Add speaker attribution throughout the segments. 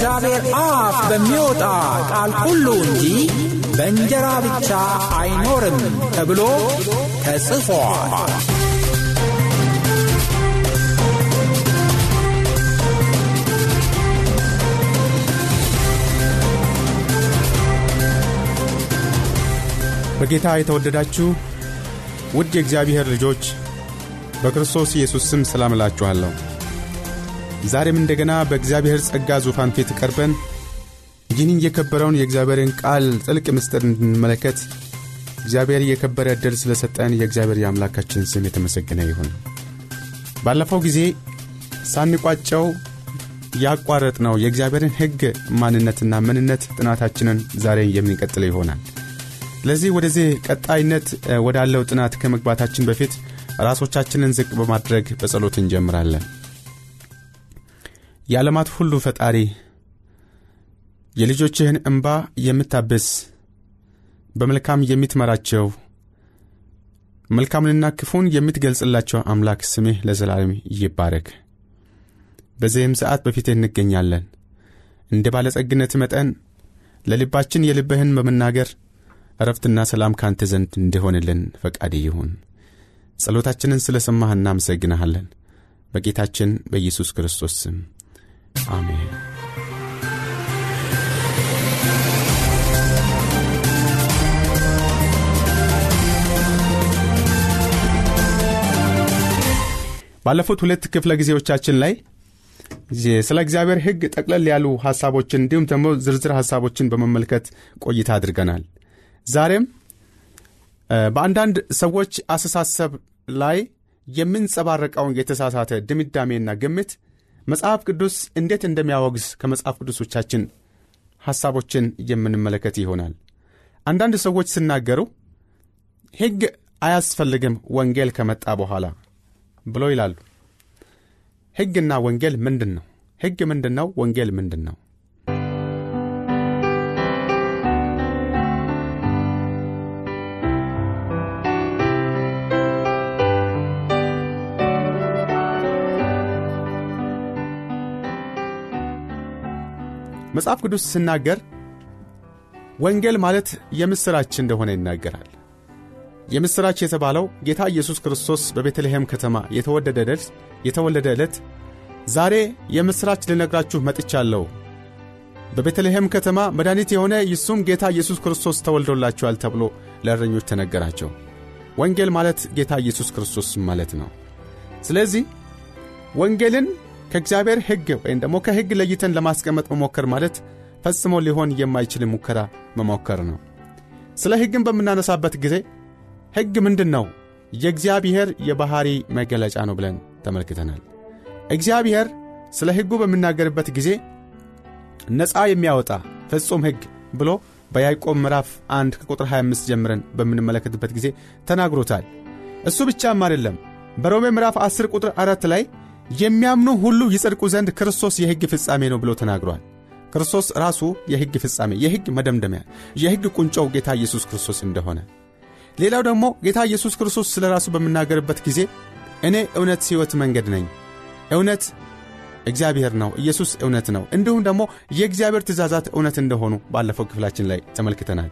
Speaker 1: ከእግዚአብሔር አፍ በሚወጣ ቃል ሁሉ እንጂ በእንጀራ ብቻ አይኖርም ተብሎ ተጽፏል።
Speaker 2: በጌታ የተወደዳችሁ ውድ የእግዚአብሔር ልጆች በክርስቶስ ኢየሱስ ስም ሰላም እላችኋለሁ። ዛሬም እንደገና በእግዚአብሔር ጸጋ ዙፋን ፊት ቀርበን ይህንን የከበረውን የእግዚአብሔርን ቃል ጥልቅ ምስጢር እንድንመለከት እግዚአብሔር የከበረ ዕድል ስለ ሰጠን የእግዚአብሔር የአምላካችን ስም የተመሰገነ ይሁን። ባለፈው ጊዜ ሳንቋጨው ያቋረጥ ነው የእግዚአብሔርን ሕግ ማንነትና ምንነት ጥናታችንን ዛሬ የምንቀጥለው ይሆናል። ስለዚህ ወደዚህ ቀጣይነት ወዳለው ጥናት ከመግባታችን በፊት ራሶቻችንን ዝቅ በማድረግ በጸሎት እንጀምራለን። የዓለማት ሁሉ ፈጣሪ የልጆችህን እምባ የምታብስ በመልካም የምትመራቸው መልካምንና ክፉን የምትገልጽላቸው አምላክ ስምህ ለዘላለም ይባረክ። በዚህም ሰዓት በፊትህ እንገኛለን። እንደ ባለጸግነት መጠን ለልባችን የልብህን በመናገር እረፍትና ሰላም ካንተ ዘንድ እንዲሆንልን ፈቃድ ይሁን። ጸሎታችንን ስለ ሰማህ እናመሰግንሃለን። በጌታችን በኢየሱስ ክርስቶስ ስም አሜን። ባለፉት ሁለት ክፍለ ጊዜዎቻችን ላይ ስለ እግዚአብሔር ሕግ ጠቅለል ያሉ ሐሳቦችን እንዲሁም ደግሞ ዝርዝር ሐሳቦችን በመመልከት ቆይታ አድርገናል። ዛሬም በአንዳንድ ሰዎች አስተሳሰብ ላይ የምንጸባረቀውን የተሳሳተ ድምዳሜና ግምት መጽሐፍ ቅዱስ እንዴት እንደሚያወግዝ ከመጽሐፍ ቅዱሶቻችን ሐሳቦችን የምንመለከት ይሆናል። አንዳንድ ሰዎች ሲናገሩ ሕግ አያስፈልግም ወንጌል ከመጣ በኋላ ብሎ ይላሉ። ሕግና ወንጌል ምንድን ነው? ሕግ ምንድን ነው? ወንጌል ምንድን ነው? መጽሐፍ ቅዱስ ሲናገር ወንጌል ማለት የምሥራች እንደሆነ ይናገራል። የምሥራች የተባለው ጌታ ኢየሱስ ክርስቶስ በቤተልሔም ከተማ የተወለደ ዕለት የተወለደ ዕለት ዛሬ የምሥራች ልነግራችሁ መጥቻለሁ፣ በቤተልሔም ከተማ መድኃኒት የሆነ ይሱም ጌታ ኢየሱስ ክርስቶስ ተወልዶላችኋል ተብሎ ለእረኞች ተነገራቸው። ወንጌል ማለት ጌታ ኢየሱስ ክርስቶስ ማለት ነው። ስለዚህ ወንጌልን ከእግዚአብሔር ሕግ ወይም ደግሞ ከሕግ ለይተን ለማስቀመጥ መሞከር ማለት ፈጽሞ ሊሆን የማይችል ሙከራ መሞከር ነው። ስለ ሕግን በምናነሳበት ጊዜ ሕግ ምንድን ነው? የእግዚአብሔር የባሕሪ መገለጫ ነው ብለን ተመልክተናል። እግዚአብሔር ስለ ሕጉ በምናገርበት ጊዜ ነፃ የሚያወጣ ፍጹም ሕግ ብሎ በያዕቆብ ምዕራፍ 1 ከቁጥር 25 ጀምረን በምንመለከትበት ጊዜ ተናግሮታል። እሱ ብቻም አይደለም። በሮሜ ምዕራፍ 10 ቁጥር 4 ላይ የሚያምኑ ሁሉ ይጸድቁ ዘንድ ክርስቶስ የሕግ ፍጻሜ ነው ብሎ ተናግሯል። ክርስቶስ ራሱ የሕግ ፍጻሜ፣ የሕግ መደምደሚያ፣ የሕግ ቁንጮው ጌታ ኢየሱስ ክርስቶስ እንደሆነ ሌላው ደግሞ ጌታ ኢየሱስ ክርስቶስ ስለ ራሱ በምናገርበት ጊዜ እኔ እውነት፣ ሕይወት፣ መንገድ ነኝ። እውነት እግዚአብሔር ነው። ኢየሱስ እውነት ነው። እንዲሁም ደግሞ የእግዚአብሔር ትእዛዛት እውነት እንደሆኑ ባለፈው ክፍላችን ላይ ተመልክተናል።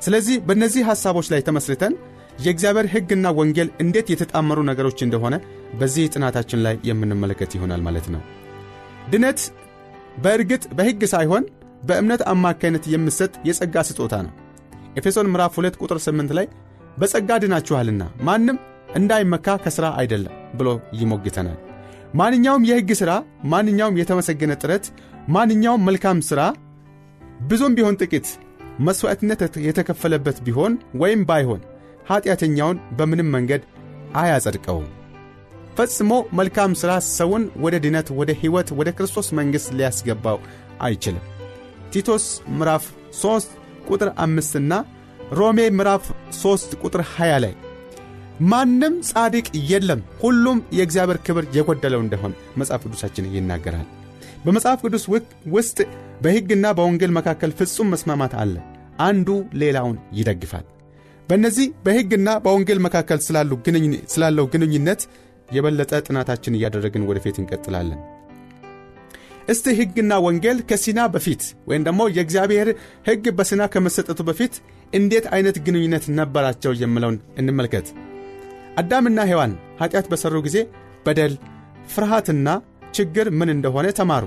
Speaker 2: ስለዚህ በእነዚህ ሐሳቦች ላይ ተመስርተን የእግዚአብሔር ሕግና ወንጌል እንዴት የተጣመሩ ነገሮች እንደሆነ በዚህ ጥናታችን ላይ የምንመለከት ይሆናል ማለት ነው። ድነት በእርግጥ በሕግ ሳይሆን በእምነት አማካይነት የምሰጥ የጸጋ ስጦታ ነው። ኤፌሶን ምዕራፍ 2 ቁጥር 8 ላይ በጸጋ ድናችኋልና ማንም እንዳይመካ ከሥራ አይደለም ብሎ ይሞግተናል። ማንኛውም የሕግ ሥራ፣ ማንኛውም የተመሰገነ ጥረት፣ ማንኛውም መልካም ሥራ ብዙም ቢሆን ጥቂት መሥዋዕትነት የተከፈለበት ቢሆን ወይም ባይሆን ኀጢአተኛውን በምንም መንገድ አያጸድቀውም። ፈጽሞ መልካም ሥራ ሰውን ወደ ድነት፣ ወደ ሕይወት፣ ወደ ክርስቶስ መንግሥት ሊያስገባው አይችልም። ቲቶስ ምዕራፍ 3 ቁጥር 5 እና ሮሜ ምዕራፍ 3 ቁጥር 20 ላይ ማንም ጻድቅ የለም ሁሉም የእግዚአብሔር ክብር የጎደለው እንደሆነ መጽሐፍ ቅዱሳችን ይናገራል። በመጽሐፍ ቅዱስ ውስጥ በሕግና በወንጌል መካከል ፍጹም መስማማት አለ። አንዱ ሌላውን ይደግፋል። በእነዚህ በሕግና በወንጌል መካከል ስላለው ግንኙነት የበለጠ ጥናታችን እያደረግን ወደፊት እንቀጥላለን። እስቲ ሕግና ወንጌል ከሲና በፊት ወይም ደግሞ የእግዚአብሔር ሕግ በሲና ከመሰጠቱ በፊት እንዴት አይነት ግንኙነት ነበራቸው የምለውን እንመልከት። አዳምና ሔዋን ኀጢአት በሠሩ ጊዜ በደል ፍርሃትና ችግር ምን እንደሆነ ተማሩ።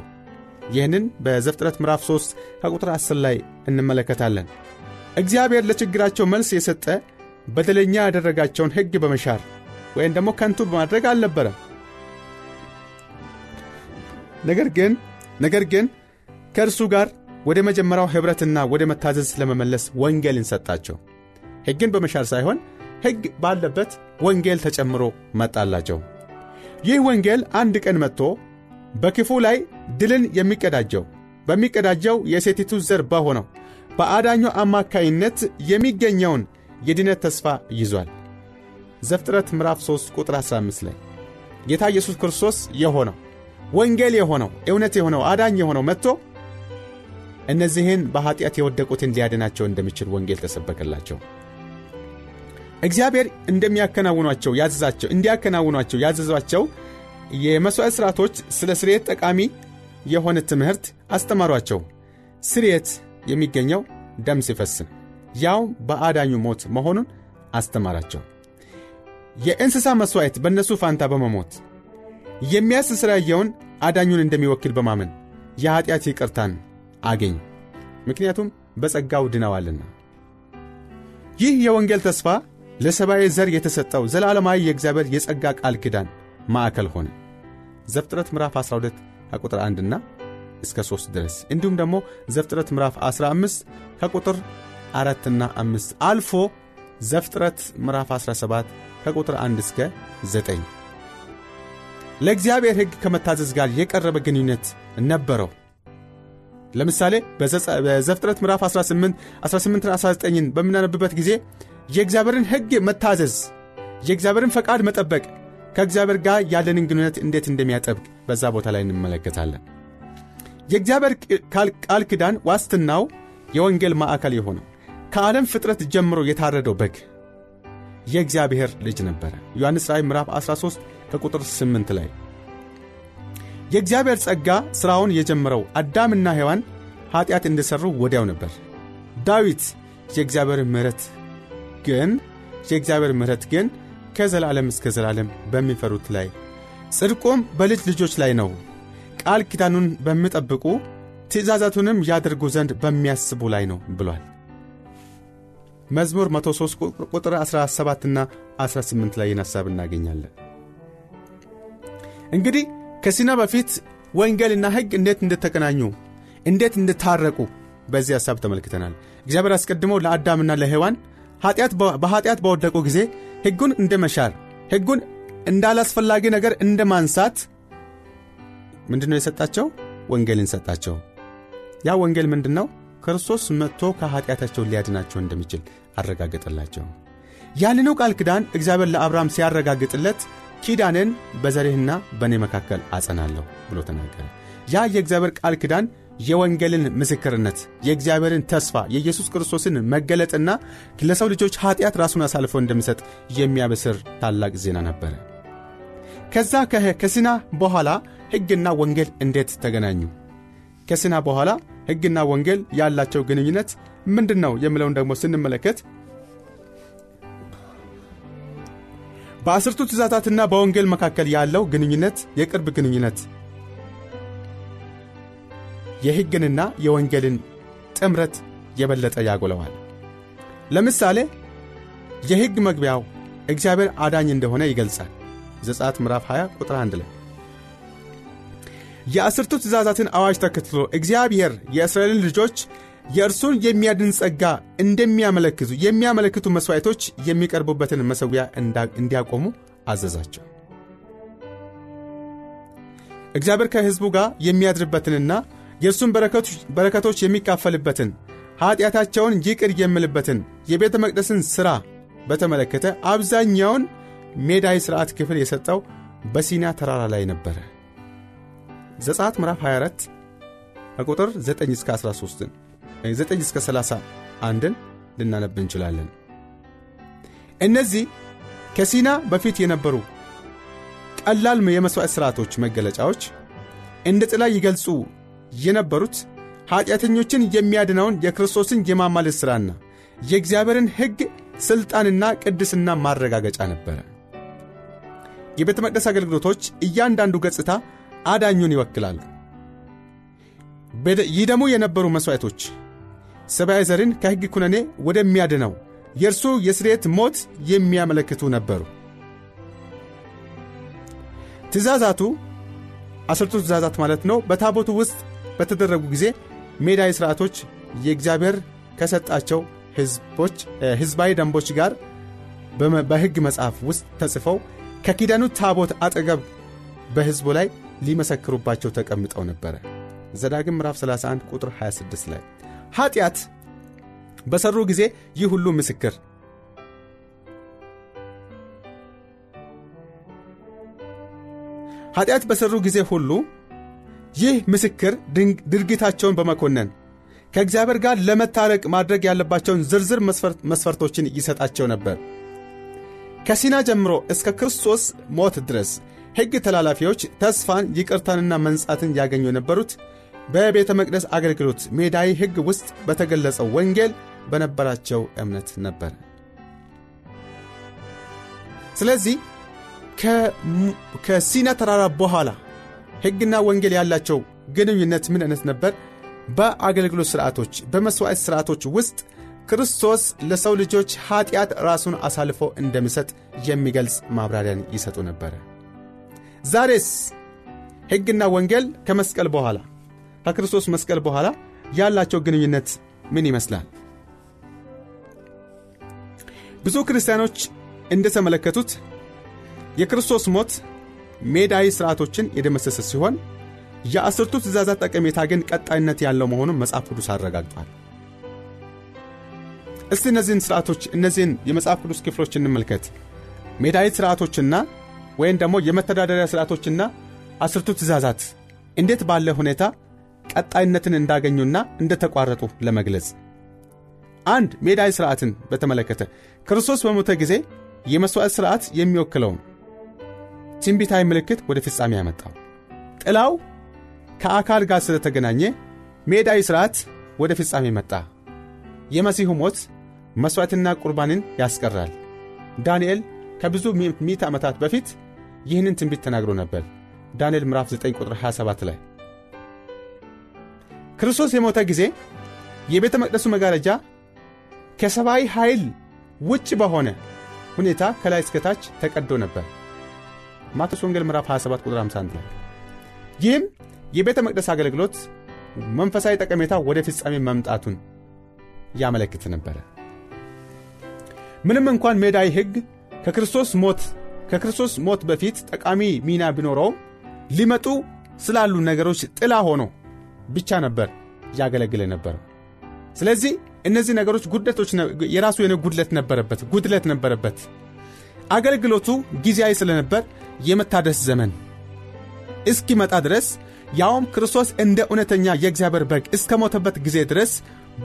Speaker 2: ይህንን በዘፍጥረት ምዕራፍ 3 ከቁጥር 10 ላይ እንመለከታለን። እግዚአብሔር ለችግራቸው መልስ የሰጠ በደለኛ ያደረጋቸውን ሕግ በመሻር ወይም ደግሞ ከንቱ በማድረግ አልነበረም። ነገር ግን ነገር ግን ከእርሱ ጋር ወደ መጀመሪያው ኅብረትና ወደ መታዘዝ ለመመለስ ወንጌልን ሰጣቸው። ሕግን በመሻር ሳይሆን ሕግ ባለበት ወንጌል ተጨምሮ መጣላቸው። ይህ ወንጌል አንድ ቀን መጥቶ በክፉ ላይ ድልን የሚቀዳጀው በሚቀዳጀው የሴቲቱ ዘር በሆነው በአዳኙ አማካይነት የሚገኘውን የድነት ተስፋ ይዟል ዘፍጥረት ምዕራፍ 3 ቁጥር 15 ላይ ጌታ ኢየሱስ ክርስቶስ የሆነው ወንጌል የሆነው እውነት የሆነው አዳኝ የሆነው መጥቶ እነዚህን በኀጢአት የወደቁትን ሊያድናቸው እንደሚችል ወንጌል ተሰበከላቸው። እግዚአብሔር እንደሚያከናውኗቸው ያዘዛቸው እንዲያከናውኗቸው ያዘዟቸው የመሥዋዕት ሥርዓቶች ስለ ስርየት ጠቃሚ የሆነ ትምህርት አስተማሯቸው። ስርየት የሚገኘው ደም ሲፈስም ያው በአዳኙ ሞት መሆኑን አስተማራቸው የእንስሳ መሥዋዕት በእነሱ ፋንታ በመሞት የሚያስተሰርየውን አዳኙን እንደሚወክል በማመን የኀጢአት ይቅርታን አገኝ። ምክንያቱም በጸጋው ድነዋልና። ይህ የወንጌል ተስፋ ለሰብአዊ ዘር የተሰጠው ዘላለማዊ የእግዚአብሔር የጸጋ ቃል ኪዳን ማዕከል ሆነ። ዘፍጥረት ምዕራፍ 12 ከቁጥር 1 ና እስከ 3 ድረስ እንዲሁም ደግሞ ዘፍጥረት ምዕራፍ 15 ከቁጥር 4 ና 5 አልፎ ዘፍጥረት ምዕራፍ 17 ከቁጥር 1 እስከ 9 ለእግዚአብሔር ሕግ ከመታዘዝ ጋር የቀረበ ግንኙነት ነበረው። ለምሳሌ በዘፍጥረት ምዕራፍ 18 18 19ን በምናነብበት ጊዜ የእግዚአብሔርን ሕግ መታዘዝ የእግዚአብሔርን ፈቃድ መጠበቅ ከእግዚአብሔር ጋር ያለንን ግንኙነት እንዴት እንደሚያጠብቅ በዛ ቦታ ላይ እንመለከታለን። የእግዚአብሔር ቃል ኪዳን ዋስትናው የወንጌል ማዕከል የሆነው ከዓለም ፍጥረት ጀምሮ የታረደው በግ የእግዚአብሔር ልጅ ነበረ። ዮሐንስ ራእይ ምዕራፍ 13 ከቁጥር 8 ላይ የእግዚአብሔር ጸጋ ሥራውን የጀመረው አዳምና ሔዋን ኀጢአት እንደሠሩ ወዲያው ነበር። ዳዊት የእግዚአብሔር ምሕረት ግን የእግዚአብሔር ምሕረት ግን ከዘላለም እስከ ዘላለም በሚፈሩት ላይ ጽድቁም በልጅ ልጆች ላይ ነው። ቃል ኪዳኑን በሚጠብቁ ትእዛዛቱንም ያደርጉ ዘንድ በሚያስቡ ላይ ነው ብሏል መዝሙር 103 ቁጥር 17 ና 18 ላይ ይህን ሐሳብ እናገኛለን። እንግዲህ ከሲና በፊት ወንጌልና ሕግ እንዴት እንደተቀናኙ እንዴት እንደታረቁ በዚህ ሐሳብ ተመልክተናል። እግዚአብሔር አስቀድሞ ለአዳምና ለሔዋን በኀጢአት በወደቁ ጊዜ ሕጉን እንደ መሻር ሕጉን እንዳላስፈላጊ ነገር እንደ ማንሳት ምንድነው የሰጣቸው? ወንጌልን ሰጣቸው። ያ ወንጌል ምንድን ነው ክርስቶስ መጥቶ ከኀጢአታቸው ሊያድናቸው እንደሚችል አረጋገጠላቸው። ያንኑ ቃል ኪዳን እግዚአብሔር ለአብርሃም ሲያረጋግጥለት ኪዳንን በዘርህና በእኔ መካከል አጸናለሁ ብሎ ተናገረ። ያ የእግዚአብሔር ቃል ኪዳን የወንጌልን ምስክርነት የእግዚአብሔርን ተስፋ የኢየሱስ ክርስቶስን መገለጥና ለሰው ልጆች ኀጢአት ራሱን አሳልፎ እንደሚሰጥ የሚያበስር ታላቅ ዜና ነበረ። ከዛ ከሲና በኋላ ሕግና ወንጌል እንዴት ተገናኙ? ከሲና በኋላ ሕግና ወንጌል ያላቸው ግንኙነት ምንድን ነው የምለውን ደግሞ ስንመለከት በአስርቱ ትእዛዛትና በወንጌል መካከል ያለው ግንኙነት የቅርብ ግንኙነት የሕግንና የወንጌልን ጥምረት የበለጠ ያጎለዋል። ለምሳሌ የሕግ መግቢያው እግዚአብሔር አዳኝ እንደሆነ ይገልጻል። ዘጻት ምዕራፍ 20 ቁጥር 1 ላይ የአስርቱ ትእዛዛትን አዋጅ ተከትሎ እግዚአብሔር የእስራኤልን ልጆች የእርሱን የሚያድን ጸጋ እንደሚያመለክቱ የሚያመለክቱ መሥዋዕቶች የሚቀርቡበትን መሠዊያ እንዲያቆሙ አዘዛቸው እግዚአብሔር ከሕዝቡ ጋር የሚያድርበትንና የእርሱን በረከቶች የሚካፈልበትን ኀጢአታቸውን ይቅር የምልበትን የቤተ መቅደስን ሥራ በተመለከተ አብዛኛውን ሜዳዊ ሥርዓት ክፍል የሰጠው በሲና ተራራ ላይ ነበረ። ዘጸአት ምዕራፍ 24 ከቁጥር 9 እስከ 13 9 እስከ 31ን ልናነብ እንችላለን። እነዚህ ከሲና በፊት የነበሩ ቀላል የመሥዋዕት ሥርዓቶች መገለጫዎች እንደ ጥላ ይገልጹ የነበሩት ኀጢአተኞችን የሚያድነውን የክርስቶስን የማማለድ ሥራና የእግዚአብሔርን ሕግ ሥልጣንና ቅድስና ማረጋገጫ ነበረ። የቤተ መቅደስ አገልግሎቶች እያንዳንዱ ገጽታ አዳኙን ይደሙ የነበሩ መሥዋዕቶች ሰብአዊ ዘርን ከሕግ ኩነኔ ወደሚያድነው የእርሱ የስርየት ሞት የሚያመለክቱ ነበሩ። ትእዛዛቱ አስርቱ ትእዛዛት ማለት ነው። በታቦቱ ውስጥ በተደረጉ ጊዜ ሜዳዊ ሥርዓቶች የእግዚአብሔር ከሰጣቸው ሕዝባዊ ደንቦች ጋር በሕግ መጽሐፍ ውስጥ ተጽፈው ከኪዳኑ ታቦት አጠገብ በሕዝቡ ላይ ሊመሰክሩባቸው ተቀምጠው ነበረ። ዘዳግም ምዕራፍ 31 ቁጥር 26 ላይ ኀጢአት በሠሩ ጊዜ ይህ ሁሉ ምስክር ኀጢአት በሠሩ ጊዜ ሁሉ ይህ ምስክር ድርጊታቸውን በመኮነን ከእግዚአብሔር ጋር ለመታረቅ ማድረግ ያለባቸውን ዝርዝር መስፈርቶችን ይሰጣቸው ነበር። ከሲና ጀምሮ እስከ ክርስቶስ ሞት ድረስ ሕግ ተላላፊዎች ተስፋን፣ ይቅርታንና መንጻትን ያገኙ የነበሩት በቤተ መቅደስ አገልግሎት ሜዳዊ ሕግ ውስጥ በተገለጸው ወንጌል በነበራቸው እምነት ነበር። ስለዚህ ከሲና ተራራ በኋላ ሕግና ወንጌል ያላቸው ግንኙነት ምን አይነት ነበር? በአገልግሎት ሥርዓቶች፣ በመሥዋዕት ሥርዓቶች ውስጥ ክርስቶስ ለሰው ልጆች ኀጢአት ራሱን አሳልፎ እንደሚሰጥ የሚገልጽ ማብራሪያን ይሰጡ ነበረ። ዛሬስ ሕግና ወንጌል ከመስቀል በኋላ ከክርስቶስ መስቀል በኋላ ያላቸው ግንኙነት ምን ይመስላል? ብዙ ክርስቲያኖች እንደተመለከቱት የክርስቶስ ሞት ሜዳዊ ሥርዓቶችን የደመሰሰ ሲሆን የአስርቱ ትእዛዛት ጠቀሜታ ግን ቀጣይነት ያለው መሆኑን መጽሐፍ ቅዱስ አረጋግጧል። እስቲ እነዚህን ሥርዓቶች እነዚህን የመጽሐፍ ቅዱስ ክፍሎች እንመልከት። ሜዳዊ ሥርዓቶችና ወይም ደግሞ የመተዳደሪያ ሥርዓቶችና አስርቱ ትእዛዛት እንዴት ባለ ሁኔታ ቀጣይነትን እንዳገኙና እንደተቋረጡ ለመግለጽ አንድ ሜዳዊ ሥርዓትን በተመለከተ ክርስቶስ በሞተ ጊዜ የመሥዋዕት ሥርዓት የሚወክለውን ትንቢታዊ ምልክት ወደ ፍጻሜ ያመጣው ጥላው ከአካል ጋር ስለተገናኘ ሜዳዊ ሥርዓት ወደ ፍጻሜ መጣ። የመሲሁ ሞት መሥዋዕትና ቁርባንን ያስቀራል። ዳንኤል ከብዙ ሚት ዓመታት በፊት ይህንን ትንቢት ተናግሮ ነበር። ዳንኤል ምዕራፍ 9 ቁጥር 27 ላይ ክርስቶስ የሞተ ጊዜ የቤተ መቅደሱ መጋረጃ ከሰብአዊ ኃይል ውጭ በሆነ ሁኔታ ከላይ እስከታች ተቀዶ ነበር። ማቴዎስ ወንጌል ምዕራፍ 27 ቁጥር 51 ላይ ይህም የቤተ መቅደስ አገልግሎት መንፈሳዊ ጠቀሜታ ወደ ፍጻሜ መምጣቱን ያመለክት ነበረ። ምንም እንኳን ሜዳዊ ሕግ ከክርስቶስ ሞት ከክርስቶስ ሞት በፊት ጠቃሚ ሚና ቢኖረውም ሊመጡ ስላሉ ነገሮች ጥላ ሆኖ ብቻ ነበር ያገለግል ነበረው። ስለዚህ እነዚህ ነገሮች ጉድለቶች የራሱ የሆነ ጉድለት ነበረበት ጉድለት ነበረበት። አገልግሎቱ ጊዜያዊ ስለነበር የመታደስ ዘመን እስኪመጣ ድረስ ያውም ክርስቶስ እንደ እውነተኛ የእግዚአብሔር በግ እስከ ሞተበት ጊዜ ድረስ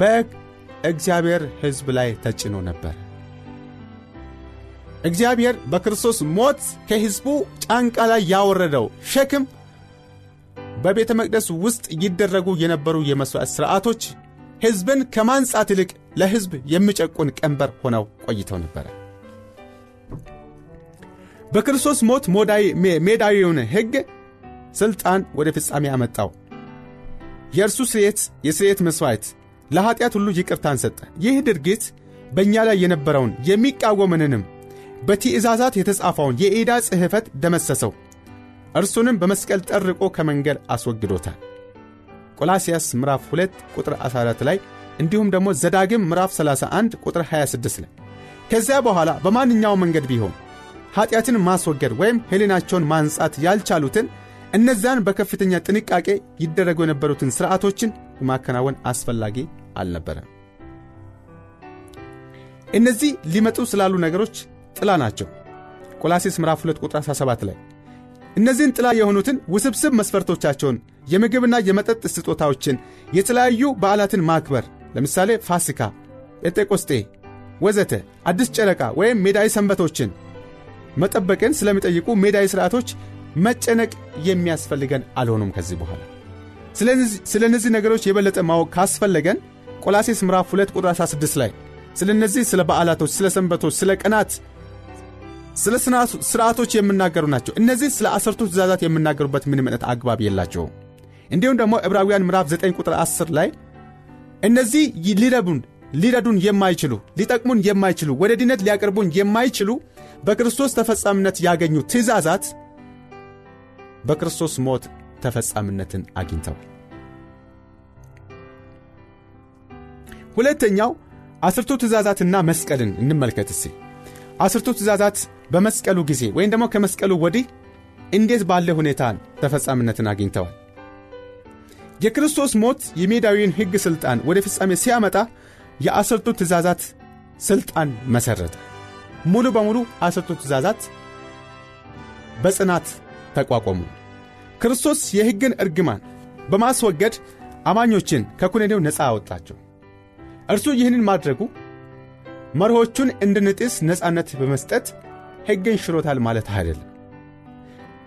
Speaker 2: በእግዚአብሔር ሕዝብ ላይ ተጭኖ ነበር። እግዚአብሔር በክርስቶስ ሞት ከሕዝቡ ጫንቃ ላይ ያወረደው ሸክም በቤተ መቅደስ ውስጥ ይደረጉ የነበሩ የመሥዋዕት ሥርዓቶች ሕዝብን ከማንጻት ይልቅ ለሕዝብ የሚጨቁን ቀንበር ሆነው ቆይተው ነበረ። በክርስቶስ ሞት ሜዳዊውን ሕግ ሥልጣን ወደ ፍጻሜ አመጣው። የእርሱ ስርየት የስርየት መሥዋዕት ለኀጢአት ሁሉ ይቅርታን ሰጠ። ይህ ድርጊት በእኛ ላይ የነበረውን የሚቃወምንንም በትእዛዛት የተጻፈውን የዕዳ ጽሕፈት ደመሰሰው። እርሱንም በመስቀል ጠርቆ ከመንገድ አስወግዶታል። ቆላስያስ ምዕራፍ 2 ቁጥር 14 ላይ እንዲሁም ደግሞ ዘዳግም ምዕራፍ 31 ቁጥር 26 ላይ ከዚያ በኋላ በማንኛውም መንገድ ቢሆን ኀጢአትን ማስወገድ ወይም ሕሊናቸውን ማንጻት ያልቻሉትን እነዚያን በከፍተኛ ጥንቃቄ ይደረጉ የነበሩትን ሥርዓቶችን ማከናወን አስፈላጊ አልነበረም። እነዚህ ሊመጡ ስላሉ ነገሮች ጥላ ናቸው። ቆላሴስ ምዕራፍ 2 ቁጥር 17 ላይ እነዚህን ጥላ የሆኑትን ውስብስብ መስፈርቶቻቸውን የምግብና የመጠጥ ስጦታዎችን፣ የተለያዩ በዓላትን ማክበር ለምሳሌ ፋሲካ፣ ጴንጤቆስጤ ወዘተ አዲስ ጨረቃ ወይም ሜዳዊ ሰንበቶችን መጠበቅን ስለሚጠይቁ ሜዳዊ ሥርዓቶች መጨነቅ የሚያስፈልገን አልሆኑም። ከዚህ በኋላ ስለ እነዚህ ነገሮች የበለጠ ማወቅ ካስፈለገን ቆላሴስ ምዕራፍ 2 ቁጥር 16 ላይ ስለ እነዚህ ስለ በዓላቶች፣ ስለ ሰንበቶች፣ ስለ ቀናት፣ ስለ ሥርዓቶች የሚናገሩ ናቸው። እነዚህ ስለ አሰርቱ ትእዛዛት የሚናገሩበት ምንም አይነት አግባብ የላቸውም። እንዲሁም ደግሞ ዕብራውያን ምዕራፍ 9 ቁጥር 10 ላይ እነዚህ ሊረቡን ሊረዱን የማይችሉ ሊጠቅሙን የማይችሉ ወደ ድነት ሊያቀርቡን የማይችሉ በክርስቶስ ተፈጻሚነት ያገኙ ትእዛዛት በክርስቶስ ሞት ተፈጻሚነትን አግኝተዋል። ሁለተኛው አስርቱ ትእዛዛትና መስቀልን እንመልከት እስቲ። አስርቱ ትእዛዛት በመስቀሉ ጊዜ ወይም ደግሞ ከመስቀሉ ወዲህ እንዴት ባለ ሁኔታን ተፈጻሚነትን አግኝተዋል? የክርስቶስ ሞት የሜዳዊን ሕግ ሥልጣን ወደ ፍጻሜ ሲያመጣ የአስርቱ ትእዛዛት ሥልጣን መሠረተ። ሙሉ በሙሉ አስርቱ ትእዛዛት በጽናት ተቋቋሙ። ክርስቶስ የሕግን እርግማን በማስወገድ አማኞችን ከኩነኔው ነፃ አወጣቸው። እርሱ ይህንን ማድረጉ መርሆቹን እንድንጥስ ነፃነት በመስጠት ሕግን ሽሮታል ማለት አይደለም።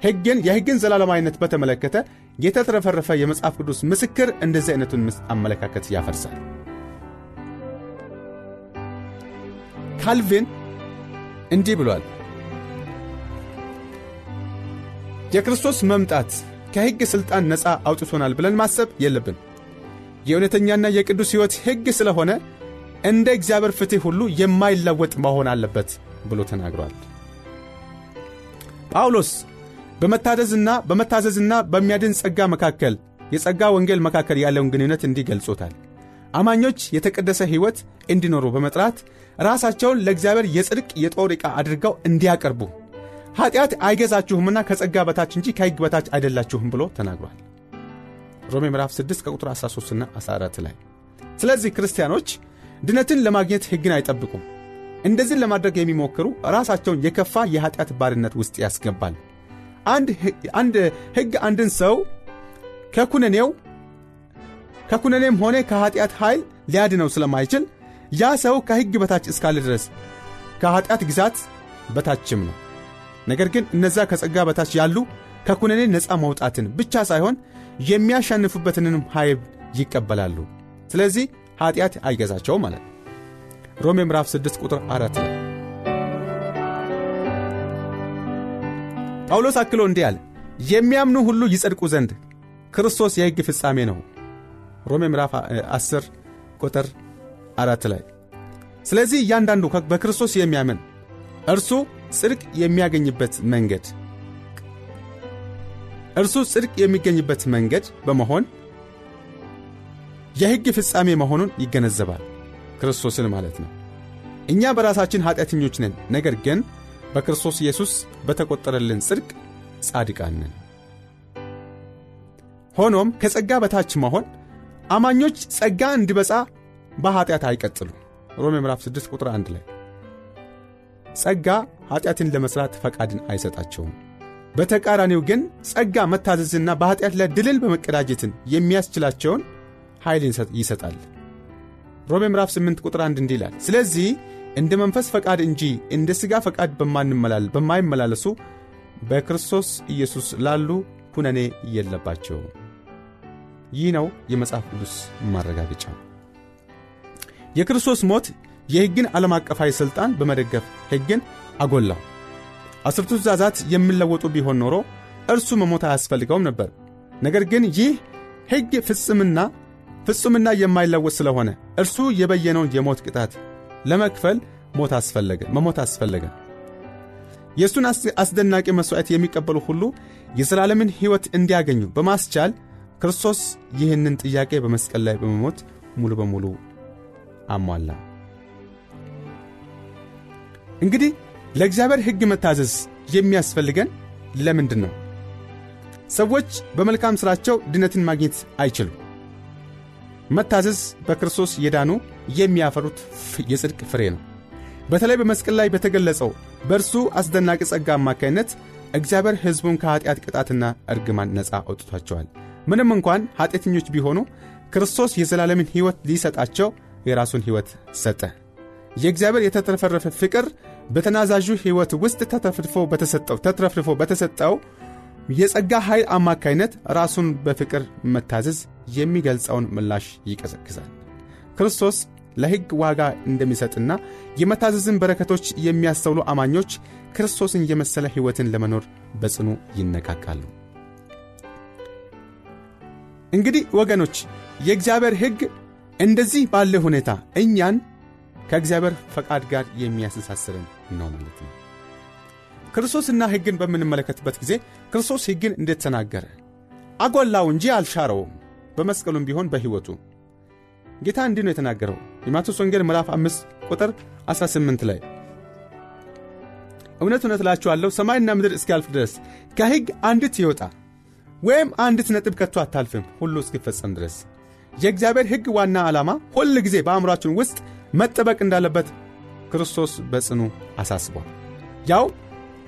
Speaker 2: ሕግን የሕግን ዘላለማዊነት በተመለከተ የተትረፈረፈ የመጽሐፍ ቅዱስ ምስክር እንደዚህ አይነቱን አመለካከት ያፈርሳል። ካልቪን እንዲህ ብሏል። የክርስቶስ መምጣት ከሕግ ሥልጣን ነፃ አውጥቶናል ብለን ማሰብ የለብን። የእውነተኛና የቅዱስ ሕይወት ሕግ ስለሆነ እንደ እግዚአብሔር ፍትሕ ሁሉ የማይለወጥ መሆን አለበት ብሎ ተናግሯል። ጳውሎስ በመታዘዝና በመታዘዝና በሚያድን ጸጋ መካከል የጸጋ ወንጌል መካከል ያለውን ግንኙነት እንዲህ ገልጾታል። አማኞች የተቀደሰ ሕይወት እንዲኖሩ በመጥራት ራሳቸውን ለእግዚአብሔር የጽድቅ የጦር ዕቃ አድርገው እንዲያቀርቡ ኀጢአት አይገዛችሁምና ከጸጋ በታች እንጂ ከሕግ በታች አይደላችሁም ብሎ ተናግሯል። ሮሜ ምዕራፍ 6 ከቁጥር 13ና 14 ላይ። ስለዚህ ክርስቲያኖች ድነትን ለማግኘት ሕግን አይጠብቁም። እንደዚህ ለማድረግ የሚሞክሩ ራሳቸውን የከፋ የኀጢአት ባርነት ውስጥ ያስገባል። አንድ ሕግ አንድን ሰው ከኩነኔው ከኩነኔም ሆነ ከኀጢአት ኃይል ሊያድነው ስለማይችል ያ ሰው ከሕግ በታች እስካለ ድረስ ከኀጢአት ግዛት በታችም ነው። ነገር ግን እነዛ ከጸጋ በታች ያሉ ከኩነኔ ነፃ መውጣትን ብቻ ሳይሆን የሚያሻንፉበትንም ኃይል ይቀበላሉ። ስለዚህ ኀጢአት አይገዛቸውም ማለት ነው። ሮሜ ምዕራፍ 6 ቁጥር 4 ላይ ጳውሎስ አክሎ እንዲህ አለ፣ የሚያምኑ ሁሉ ይጸድቁ ዘንድ ክርስቶስ የሕግ ፍጻሜ ነው። ሮሜ ምዕራፍ 10 ቁጥር አራት ላይ ስለዚህ እያንዳንዱ በክርስቶስ የሚያምን እርሱ ጽድቅ የሚያገኝበት መንገድ እርሱ ጽድቅ የሚገኝበት መንገድ በመሆን የሕግ ፍጻሜ መሆኑን ይገነዘባል። ክርስቶስን ማለት ነው። እኛ በራሳችን ኀጢአተኞች ነን፣ ነገር ግን በክርስቶስ ኢየሱስ በተቈጠረልን ጽድቅ ጻድቃን ሆኖም ከጸጋ በታች መሆን አማኞች ጸጋ እንዲበጻ በኀጢአት አይቀጥሉ። ሮሜ ምዕራፍ 6 ቁጥር 1 ላይ ጸጋ ኀጢአትን ለመሥራት ፈቃድን አይሰጣቸውም። በተቃራኒው ግን ጸጋ መታዘዝና በኀጢአት ላይ በመቀዳጀትን የሚያስችላቸውን ኃይል ይሰጣል። ሮሜ ምዕራፍ 8 ቁጥር 1 እንዲህ ይላል፣ ስለዚህ እንደ መንፈስ ፈቃድ እንጂ እንደ ሥጋ ፈቃድ በማይመላለሱ በክርስቶስ ኢየሱስ ላሉ ኩነኔ የለባቸውም። ይህ ነው የመጽሐፍ ቅዱስ ማረጋገጫ። የክርስቶስ ሞት የሕግን ዓለም አቀፋዊ ሥልጣን በመደገፍ ሕግን አጎላው። አስርቱ ትእዛዛት የሚለወጡ ቢሆን ኖሮ እርሱ መሞት አያስፈልገውም ነበር። ነገር ግን ይህ ሕግ ፍጽምና ፍጹምና የማይለወጥ ስለሆነ እርሱ የበየነውን የሞት ቅጣት ለመክፈል ሞት አስፈለገ መሞት አስፈለገ። የእሱን አስደናቂ መሥዋዕት የሚቀበሉ ሁሉ የዘላለምን ሕይወት እንዲያገኙ በማስቻል ክርስቶስ ይህንን ጥያቄ በመስቀል ላይ በመሞት ሙሉ በሙሉ አሟላ። እንግዲህ ለእግዚአብሔር ሕግ መታዘዝ የሚያስፈልገን ለምንድን ነው? ሰዎች በመልካም ሥራቸው ድነትን ማግኘት አይችሉም። መታዘዝ በክርስቶስ የዳኑ የሚያፈሩት የጽድቅ ፍሬ ነው። በተለይ በመስቀል ላይ በተገለጸው በእርሱ አስደናቂ ጸጋ አማካይነት እግዚአብሔር ሕዝቡን ከኀጢአት ቅጣትና እርግማን ነፃ አውጥቷቸዋል። ምንም እንኳን ኀጢአተኞች ቢሆኑ ክርስቶስ የዘላለምን ሕይወት ሊሰጣቸው የራሱን ሕይወት ሰጠ። የእግዚአብሔር የተትረፈረፈ ፍቅር በተናዛዡ ሕይወት ውስጥ ተትረፍርፎ በተሰጠው ተትረፍርፎ በተሰጠው የጸጋ ኃይል አማካይነት ራሱን በፍቅር መታዘዝ የሚገልጸውን ምላሽ ይቀዘቅዛል። ክርስቶስ ለሕግ ዋጋ እንደሚሰጥና የመታዘዝን በረከቶች የሚያስተውሉ አማኞች ክርስቶስን የመሰለ ሕይወትን ለመኖር በጽኑ ይነቃቃሉ። እንግዲህ ወገኖች የእግዚአብሔር ሕግ እንደዚህ ባለ ሁኔታ እኛን ከእግዚአብሔር ፈቃድ ጋር የሚያስተሳስርን ነው ማለት ነው። ክርስቶስና ሕግን በምንመለከትበት ጊዜ ክርስቶስ ሕግን እንዴት ተናገረ? አጎላው እንጂ አልሻረውም። በመስቀሉም ቢሆን በሕይወቱ ጌታ እንዲህ ነው የተናገረው። የማቴዎስ ወንጌል ምዕራፍ 5 ቁጥር 18 ላይ እውነት እውነት እላችኋለሁ ሰማይና ምድር እስኪያልፍ ድረስ ከሕግ አንዲት ይወጣ ወይም አንዲት ነጥብ ከቶ አታልፍም፣ ሁሉ እስኪፈጸም ድረስ። የእግዚአብሔር ሕግ ዋና ዓላማ ሁል ጊዜ በአእምሯችን ውስጥ መጠበቅ እንዳለበት ክርስቶስ በጽኑ አሳስቧል። ያው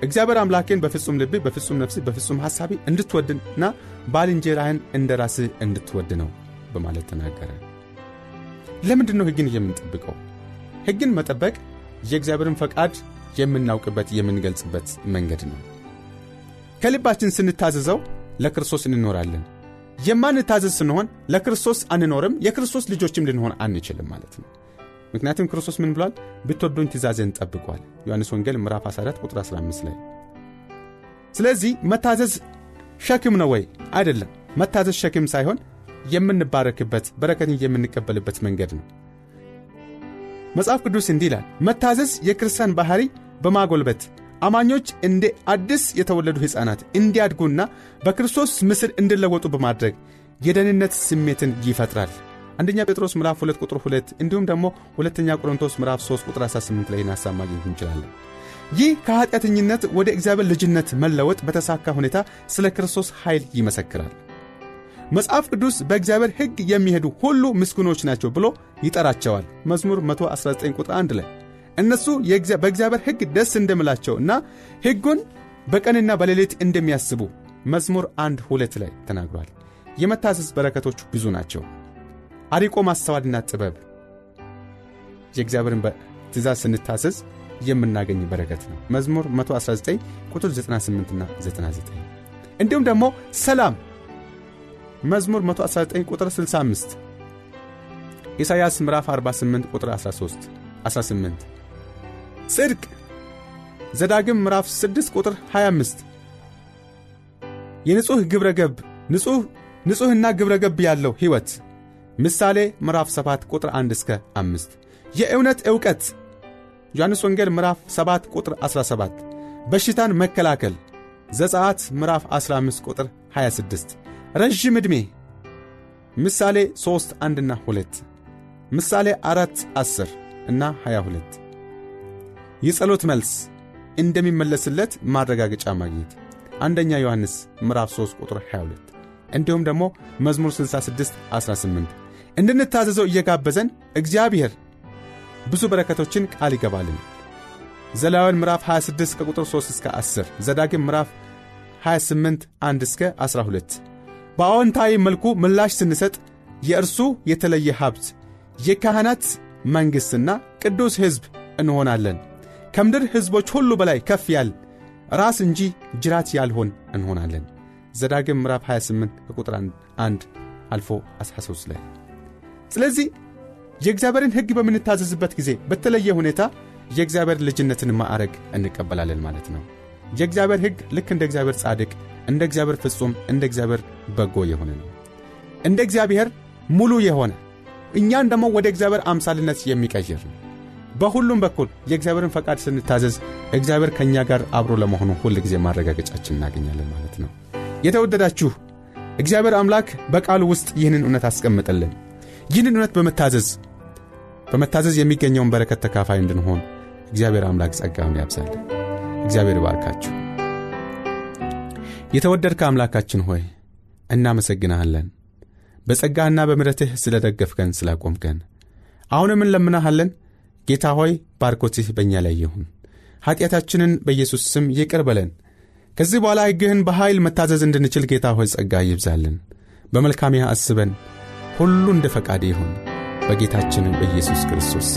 Speaker 2: እግዚአብሔር አምላኬን በፍጹም ልብህ፣ በፍጹም ነፍስህ፣ በፍጹም ሐሳቢ እንድትወድና ባልንጀራህን እንደ ራስህ እንድትወድ ነው በማለት ተናገረ። ለምንድን ነው ሕግን የምንጠብቀው? ሕግን መጠበቅ የእግዚአብሔርን ፈቃድ የምናውቅበት የምንገልጽበት መንገድ ነው። ከልባችን ስንታዘዘው ለክርስቶስ እንኖራለን። የማንታዘዝ ስንሆን ለክርስቶስ አንኖርም፣ የክርስቶስ ልጆችም ልንሆን አንችልም ማለት ነው። ምክንያቱም ክርስቶስ ምን ብሏል? ብትወዱኝ ትእዛዜን ጠብቋል። ዮሐንስ ወንጌል ምዕራፍ 14 ቁጥር 15 ላይ። ስለዚህ መታዘዝ ሸክም ነው ወይ? አይደለም። መታዘዝ ሸክም ሳይሆን የምንባረክበት በረከትን የምንቀበልበት መንገድ ነው። መጽሐፍ ቅዱስ እንዲህ ይላል፣ መታዘዝ የክርስቲያን ባሕሪ በማጎልበት አማኞች እንደ አዲስ የተወለዱ ሕፃናት እንዲያድጉና በክርስቶስ ምስል እንዲለወጡ በማድረግ የደህንነት ስሜትን ይፈጥራል። አንደኛ ጴጥሮስ ምዕራፍ 2 ቁጥር 2 እንዲሁም ደግሞ ሁለተኛ ቆሮንቶስ ምዕራፍ 3 ቁጥር 18 ላይ ሐሳብ ማግኘት እንችላለን። ይህ ከኀጢአተኝነት ወደ እግዚአብሔር ልጅነት መለወጥ በተሳካ ሁኔታ ስለ ክርስቶስ ኃይል ይመሰክራል። መጽሐፍ ቅዱስ በእግዚአብሔር ሕግ የሚሄዱ ሁሉ ምስጉኖች ናቸው ብሎ ይጠራቸዋል። መዝሙር 119 ቁጥር 1 ላይ እነሱ በእግዚአብሔር ሕግ ደስ እንደምላቸው እና ሕጉን በቀንና በሌሊት እንደሚያስቡ መዝሙር 1 2 ላይ ተናግሯል። የመታዘዝ በረከቶቹ ብዙ ናቸው። አሪቆ ማስተዋልና ጥበብ። የእግዚአብሔርን ትእዛዝ ስንታዘዝ የምናገኝ በረከት ነው። መዝሙር 119 ቁጥር 98ና 99 እንዲሁም ደግሞ ሰላም መዝሙር 119 ቁጥር 65 ኢሳይያስ ምዕራፍ 48 ቁጥር 13 18 ጽድቅ ዘዳግም ምዕራፍ 6 ቁጥር 25 የንጹሕ ግብረ ገብ ንጹሕና ግብረ ገብ ያለው ሕይወት ምሳሌ ምዕራፍ 7 ቁጥር 1 እስከ 5 የእውነት ዕውቀት! ዮሐንስ ወንጌል ምዕራፍ 7 ቁጥር 17 በሽታን መከላከል! ዘጸአት ምዕራፍ 15 ቁጥር 26 ረዥም ዕድሜ! ምሳሌ 3 1ና 2 ምሳሌ 4 10 እና 22 የጸሎት መልስ! እንደሚመለስለት ማረጋገጫ ማግኘት። አንደኛ ዮሐንስ ምዕራፍ 3 ቁጥር 22 እንዲሁም ደግሞ መዝሙር 66 18 እንድንታዘዘው እየጋበዘን እግዚአብሔር ብዙ በረከቶችን ቃል ይገባልን። ዘሌዋውያን ምዕራፍ 26 ከቁጥር 3 እስከ 10 ዘዳግም ምዕራፍ 28 1 እስከ 12 በአዎንታዊ መልኩ ምላሽ ስንሰጥ የእርሱ የተለየ ሀብት የካህናት መንግሥትና ቅዱስ ሕዝብ እንሆናለን። ከምድር ሕዝቦች ሁሉ በላይ ከፍ ያል ራስ እንጂ ጅራት ያልሆን እንሆናለን። ዘዳግም ምዕራፍ 28 ከቁጥር 1 አልፎ 13 ላይ ስለዚህ የእግዚአብሔርን ሕግ በምንታዘዝበት ጊዜ በተለየ ሁኔታ የእግዚአብሔር ልጅነትን ማዕረግ እንቀበላለን ማለት ነው። የእግዚአብሔር ሕግ ልክ እንደ እግዚአብሔር ጻድቅ እንደ እግዚአብሔር ፍጹም እንደ እግዚአብሔር በጎ የሆነ ነው። እንደ እግዚአብሔር ሙሉ የሆነ እኛን ደግሞ ወደ እግዚአብሔር አምሳልነት የሚቀይር ነው። በሁሉም በኩል የእግዚአብሔርን ፈቃድ ስንታዘዝ እግዚአብሔር ከእኛ ጋር አብሮ ለመሆኑ ሁል ጊዜ ማረጋገጫችን እናገኛለን ማለት ነው። የተወደዳችሁ እግዚአብሔር አምላክ በቃሉ ውስጥ ይህንን እውነት አስቀምጠልን ይህንን እውነት በመታዘዝ በመታዘዝ የሚገኘውን በረከት ተካፋይ እንድንሆን እግዚአብሔር አምላክ ጸጋውን ያብዛል እግዚአብሔር ባርካችሁ የተወደድከ አምላካችን ሆይ እናመሰግንሃለን። በጸጋህና በምረትህ ስለ ደገፍከን ስላቆምከን፣ አሁንም እንለምናሃለን። ጌታ ሆይ ባርኮትህ በእኛ ላይ ይሁን። ኀጢአታችንን በኢየሱስ ስም ይቅር በለን። ከዚህ በኋላ ሕግህን በኃይል መታዘዝ እንድንችል ጌታ ሆይ ጸጋ ይብዛልን። በመልካሚያ አስበን፣ ሁሉ እንደ ፈቃድ ይሁን። በጌታችን በኢየሱስ ክርስቶስ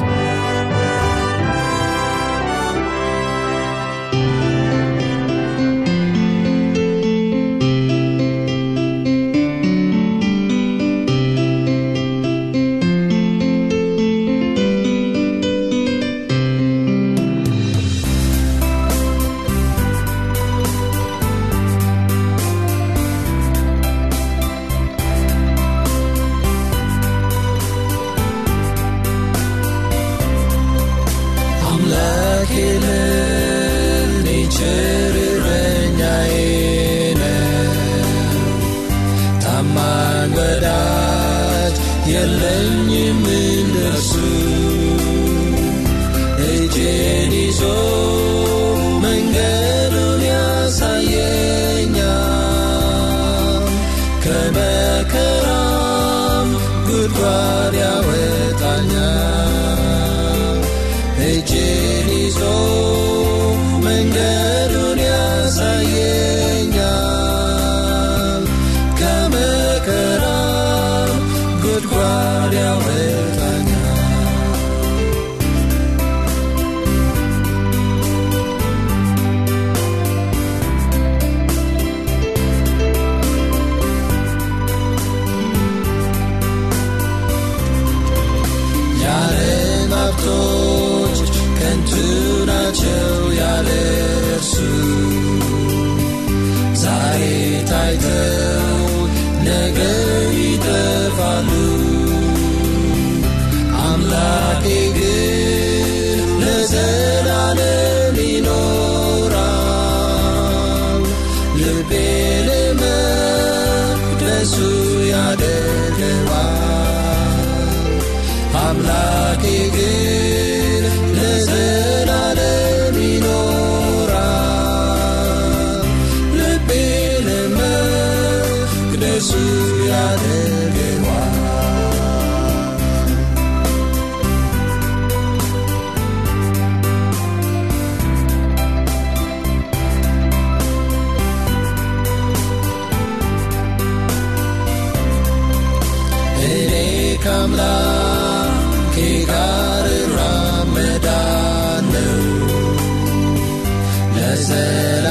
Speaker 3: Jesus. de van is?